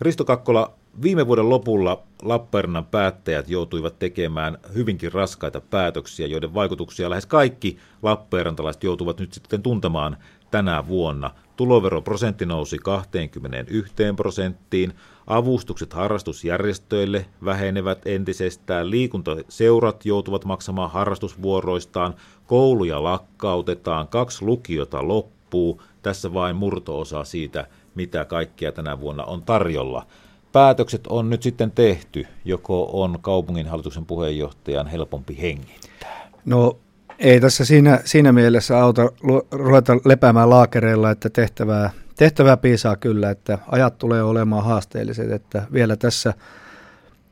Risto Kakkola, viime vuoden lopulla Lappeenrannan päättäjät joutuivat tekemään hyvinkin raskaita päätöksiä, joiden vaikutuksia lähes kaikki Lappeenrantalaiset joutuvat nyt sitten tuntemaan tänä vuonna. Tuloveroprosentti nousi 21 prosenttiin, avustukset harrastusjärjestöille vähenevät entisestään, liikuntaseurat joutuvat maksamaan harrastusvuoroistaan, kouluja lakkautetaan, kaksi lukiota loppuu, tässä vain murtoosa siitä, mitä kaikkea tänä vuonna on tarjolla. Päätökset on nyt sitten tehty, joko on kaupungin hallituksen puheenjohtajan helpompi hengittää? No ei tässä siinä, siinä mielessä auta ruveta lepäämään laakereilla, että tehtävää, tehtävää piisaa kyllä, että ajat tulee olemaan haasteelliset, että vielä tässä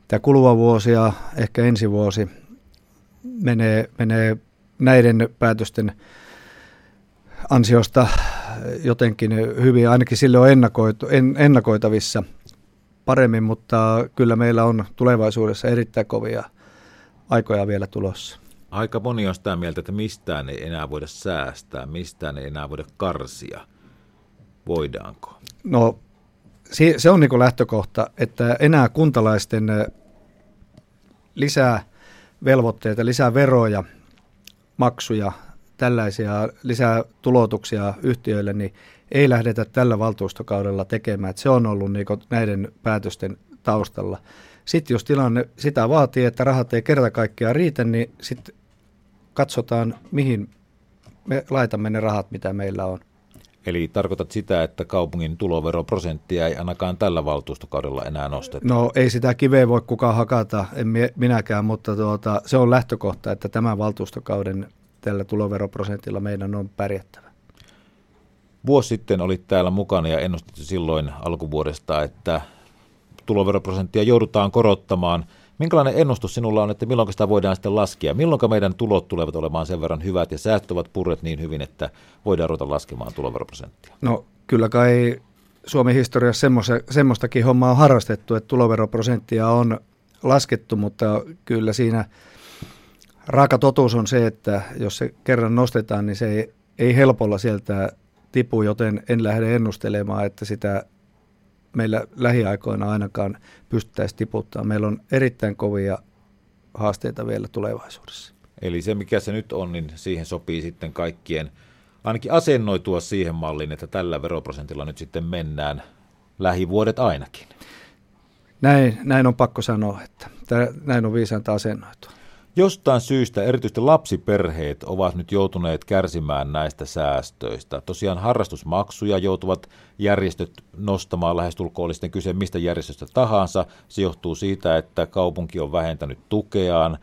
tämä kuluva vuosi ja ehkä ensi vuosi menee, menee näiden päätösten ansiosta jotenkin hyvin, ainakin sille on ennakoitu, en, ennakoitavissa paremmin, mutta kyllä meillä on tulevaisuudessa erittäin kovia aikoja vielä tulossa. Aika moni on sitä mieltä, että mistään ei enää voida säästää, mistään ei enää voida karsia. Voidaanko? No se on niin lähtökohta, että enää kuntalaisten lisää velvoitteita, lisää veroja, maksuja, tällaisia lisää tulotuksia yhtiöille, niin ei lähdetä tällä valtuustokaudella tekemään. Että se on ollut niin näiden päätösten taustalla. Sitten jos tilanne sitä vaatii, että rahat ei kerta kaikkiaan riitä, niin sitten katsotaan, mihin me laitamme ne rahat, mitä meillä on. Eli tarkoitat sitä, että kaupungin tuloveroprosenttia ei ainakaan tällä valtuustokaudella enää nosteta? No ei sitä kiveä voi kukaan hakata, en minäkään, mutta tuota, se on lähtökohta, että tämän valtuustokauden tällä tuloveroprosentilla meidän on pärjättävä. Vuosi sitten olit täällä mukana ja ennustit silloin alkuvuodesta, että tuloveroprosenttia joudutaan korottamaan – Minkälainen ennustus sinulla on, että milloin sitä voidaan sitten laskea? Milloin meidän tulot tulevat olemaan sen verran hyvät ja säästöt ovat purret niin hyvin, että voidaan ruveta laskemaan tuloveroprosenttia? No kyllä kai Suomen historiassa semmoistakin hommaa on harrastettu, että tuloveroprosenttia on laskettu, mutta kyllä siinä raaka totuus on se, että jos se kerran nostetaan, niin se ei, ei helpolla sieltä tipu, joten en lähde ennustelemaan, että sitä meillä lähiaikoina ainakaan pystyttäisiin tiputtaa. Meillä on erittäin kovia haasteita vielä tulevaisuudessa. Eli se, mikä se nyt on, niin siihen sopii sitten kaikkien ainakin asennoitua siihen malliin, että tällä veroprosentilla nyt sitten mennään lähivuodet ainakin. Näin, näin on pakko sanoa, että näin on viisainta asennoitua. Jostain syystä erityisesti lapsiperheet ovat nyt joutuneet kärsimään näistä säästöistä. Tosiaan harrastusmaksuja joutuvat järjestöt nostamaan lähestulkoon oli sitten kyse mistä järjestöstä tahansa. Se johtuu siitä, että kaupunki on vähentänyt tukeaan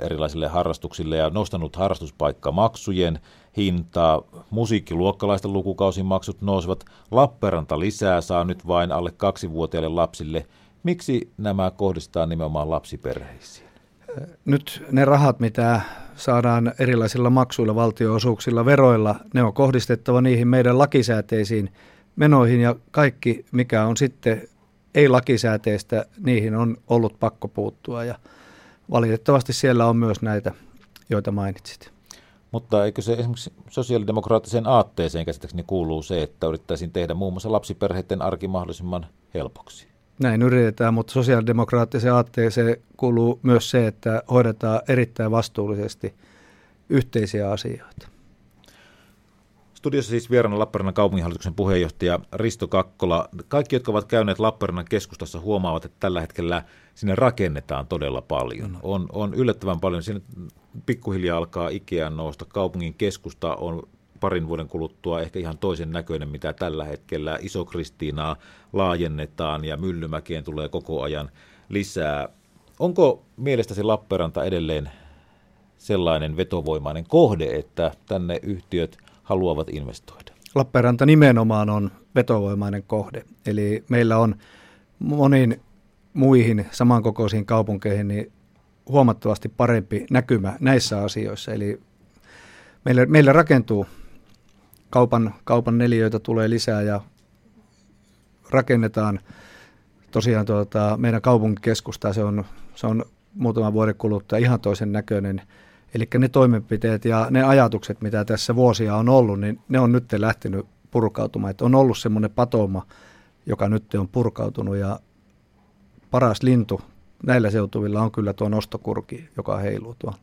erilaisille harrastuksille ja nostanut harrastuspaikkamaksujen hintaa. Musiikkiluokkalaisten lukukausimaksut nousevat. Lappeenranta lisää saa nyt vain alle kaksivuotiaille lapsille. Miksi nämä kohdistetaan nimenomaan lapsiperheisiin? Nyt ne rahat, mitä saadaan erilaisilla maksuilla, valtioosuuksilla, veroilla, ne on kohdistettava niihin meidän lakisääteisiin menoihin ja kaikki, mikä on sitten ei-lakisääteistä, niihin on ollut pakko puuttua ja valitettavasti siellä on myös näitä, joita mainitsit. Mutta eikö se esimerkiksi sosiaalidemokraattiseen aatteeseen käsittääkseni kuuluu se, että yrittäisiin tehdä muun muassa lapsiperheiden arki mahdollisimman helpoksi? Näin yritetään, mutta sosiaalidemokraattiseen aatteeseen kuuluu myös se, että hoidetaan erittäin vastuullisesti yhteisiä asioita. Studiossa siis vieraana Lappeenrannan kaupunginhallituksen puheenjohtaja Risto Kakkola. Kaikki, jotka ovat käyneet Lappeenrannan keskustassa, huomaavat, että tällä hetkellä sinne rakennetaan todella paljon. On, on yllättävän paljon. Sinne pikkuhiljaa alkaa Ikean nousta. Kaupungin keskusta on parin vuoden kuluttua ehkä ihan toisen näköinen, mitä tällä hetkellä. Iso Kristiinaa laajennetaan ja Myllymäkeen tulee koko ajan lisää. Onko mielestäsi Lappeenranta edelleen sellainen vetovoimainen kohde, että tänne yhtiöt haluavat investoida? Lappeenranta nimenomaan on vetovoimainen kohde. Eli meillä on moniin muihin samankokoisiin kaupunkeihin niin huomattavasti parempi näkymä näissä asioissa. Eli meillä, meillä rakentuu kaupan, kaupan neliöitä tulee lisää ja rakennetaan tosiaan tuota, meidän kaupunkikeskusta, se on, se on muutaman vuoden kuluttua ihan toisen näköinen. Eli ne toimenpiteet ja ne ajatukset, mitä tässä vuosia on ollut, niin ne on nyt lähtenyt purkautumaan. Että on ollut semmoinen patoma joka nyt on purkautunut ja paras lintu näillä seutuvilla on kyllä tuo nostokurki, joka heiluu tuolla.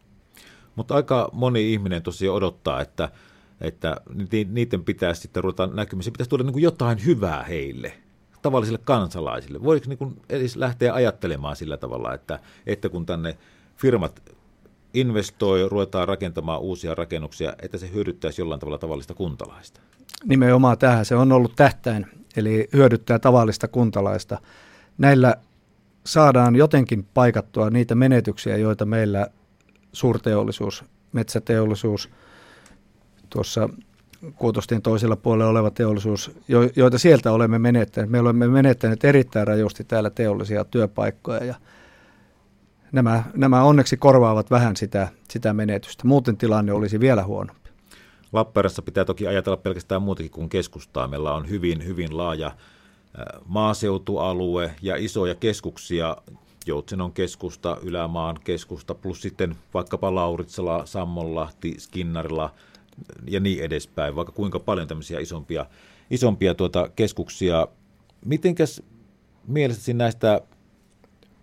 Mutta aika moni ihminen tosiaan odottaa, että, että niiden pitäisi sitten ruveta näkymään. Se pitäisi tuoda niin kuin jotain hyvää heille, tavallisille kansalaisille. Voiko niin kuin edes lähteä ajattelemaan sillä tavalla, että, että kun tänne firmat investoi, ruvetaan rakentamaan uusia rakennuksia, että se hyödyttäisi jollain tavalla tavallista kuntalaista? Nimenomaan tähän se on ollut tähtäin, eli hyödyttää tavallista kuntalaista. Näillä saadaan jotenkin paikattua niitä menetyksiä, joita meillä suurteollisuus, metsäteollisuus, tuossa Kuutostien toisella puolella oleva teollisuus, joita sieltä olemme menettäneet. Me olemme menettäneet erittäin rajusti täällä teollisia työpaikkoja ja nämä, nämä onneksi korvaavat vähän sitä, sitä menetystä. Muuten tilanne olisi vielä huonompi. Lappeenrannassa pitää toki ajatella pelkästään muutakin kuin keskustaa. Meillä on hyvin, hyvin laaja maaseutualue ja isoja keskuksia, Joutsenon keskusta, Ylämaan keskusta, plus sitten vaikkapa Lauritsala, Sammonlahti, Skinnarilla ja niin edespäin, vaikka kuinka paljon tämmöisiä isompia, isompia tuota keskuksia. Mitenkäs mielestäsi näistä,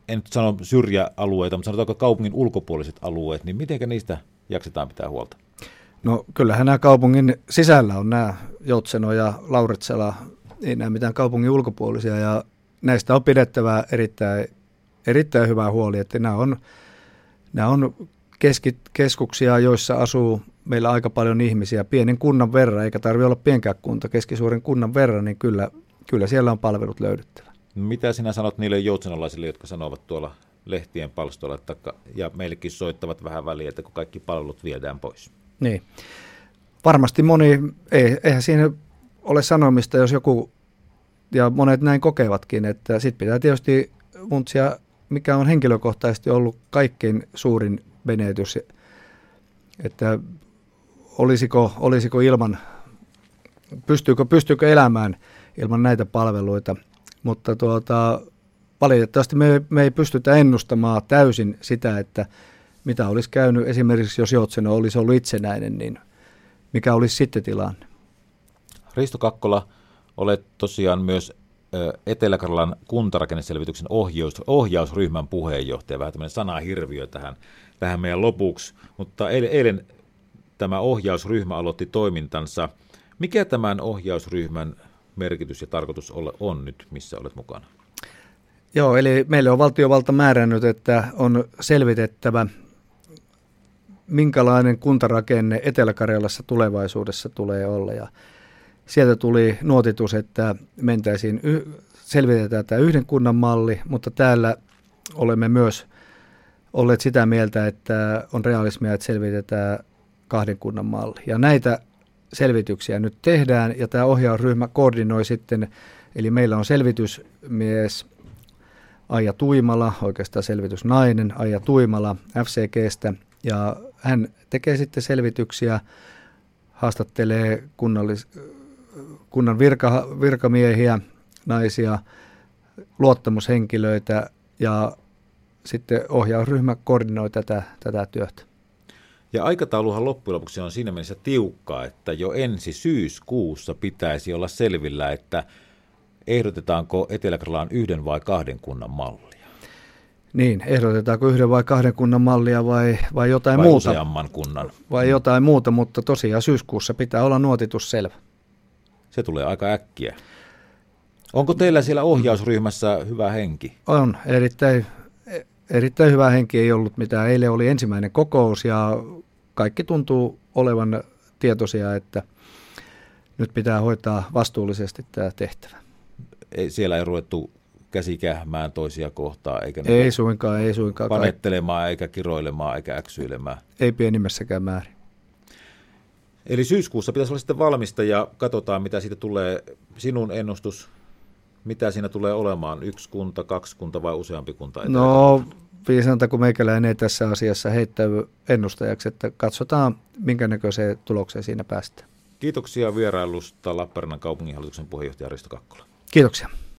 en nyt sano syrjäalueita, mutta sanotaanko kaupungin ulkopuoliset alueet, niin mitenkä niistä jaksetaan pitää huolta? No kyllähän nämä kaupungin sisällä on nämä Joutseno ja Lauritsala, ei nämä mitään kaupungin ulkopuolisia ja näistä on pidettävä erittäin erittäin hyvä huoli, että nämä on, nämä on keski, keskuksia, joissa asuu meillä aika paljon ihmisiä pienen kunnan verran, eikä tarvitse olla pienkään kunta, keskisuuren kunnan verran, niin kyllä, kyllä siellä on palvelut löydyttävä. Mitä sinä sanot niille joutsenolaisille, jotka sanovat tuolla lehtien palstoilla, että, ja meillekin soittavat vähän väliä, että kun kaikki palvelut viedään pois? Niin. Varmasti moni, ei, eihän siinä ole sanomista, jos joku, ja monet näin kokevatkin, että sitten pitää tietysti muntsia mikä on henkilökohtaisesti ollut kaikkein suurin menetys, että olisiko, olisiko ilman, pystyykö, pystyykö elämään ilman näitä palveluita, mutta tuota, valitettavasti me, me ei pystytä ennustamaan täysin sitä, että mitä olisi käynyt. Esimerkiksi, jos Joutseno olisi ollut itsenäinen, niin mikä olisi sitten tilanne. Risto Kakkola, olet tosiaan myös Etelä-Karjalan kuntarakenneselvityksen ohjaus, ohjausryhmän puheenjohtaja, vähän tämmöinen sanahirviö tähän, tähän meidän lopuksi, mutta eilen, eilen tämä ohjausryhmä aloitti toimintansa. Mikä tämän ohjausryhmän merkitys ja tarkoitus on nyt, missä olet mukana? Joo, eli meille on valtiovalta määrännyt, että on selvitettävä, minkälainen kuntarakenne Etelä-Karjalassa tulevaisuudessa tulee olla. Ja sieltä tuli nuotitus, että mentäisiin, selvitetään tämä yhden kunnan malli, mutta täällä olemme myös olleet sitä mieltä, että on realismia, että selvitetään kahden kunnan malli. Ja näitä selvityksiä nyt tehdään, ja tämä ohjausryhmä koordinoi sitten, eli meillä on selvitysmies Aija Tuimala, oikeastaan selvitysnainen Aija Tuimala FCGstä, ja hän tekee sitten selvityksiä, haastattelee kunnallis- kunnan virka, virkamiehiä, naisia, luottamushenkilöitä ja sitten ohjausryhmä koordinoi tätä, tätä työtä. Ja aikatauluhan loppujen lopuksi on siinä mielessä tiukkaa, että jo ensi syyskuussa pitäisi olla selvillä, että ehdotetaanko etelä yhden vai kahden kunnan mallia. Niin, ehdotetaanko yhden vai kahden kunnan mallia vai, vai jotain vai muuta. useamman kunnan. Vai jotain muuta, mutta tosiaan syyskuussa pitää olla nuotitus selvä. Se tulee aika äkkiä. Onko teillä siellä ohjausryhmässä hyvä henki? On, erittäin, erittäin hyvä henki ei ollut mitään. Eilen oli ensimmäinen kokous ja kaikki tuntuu olevan tietoisia, että nyt pitää hoitaa vastuullisesti tämä tehtävä. Ei, siellä ei ruvettu käsikähmään toisia kohtaa, eikä ei suinkaan, ei suinkaan. panettelemaan, eikä kiroilemaan, eikä äksyilemään. Ei pienimmässäkään määrin. Eli syyskuussa pitäisi olla sitten valmista ja katsotaan, mitä siitä tulee. Sinun ennustus, mitä siinä tulee olemaan? Yksi kunta, kaksi kunta vai useampi kunta? No viisanta, kun meikäläinen ei tässä asiassa heittäy ennustajaksi, että katsotaan, minkä näköiseen tulokseen siinä päästään. Kiitoksia vierailusta Lappeenrannan kaupunginhallituksen puheenjohtaja Risto Kakkola. Kiitoksia.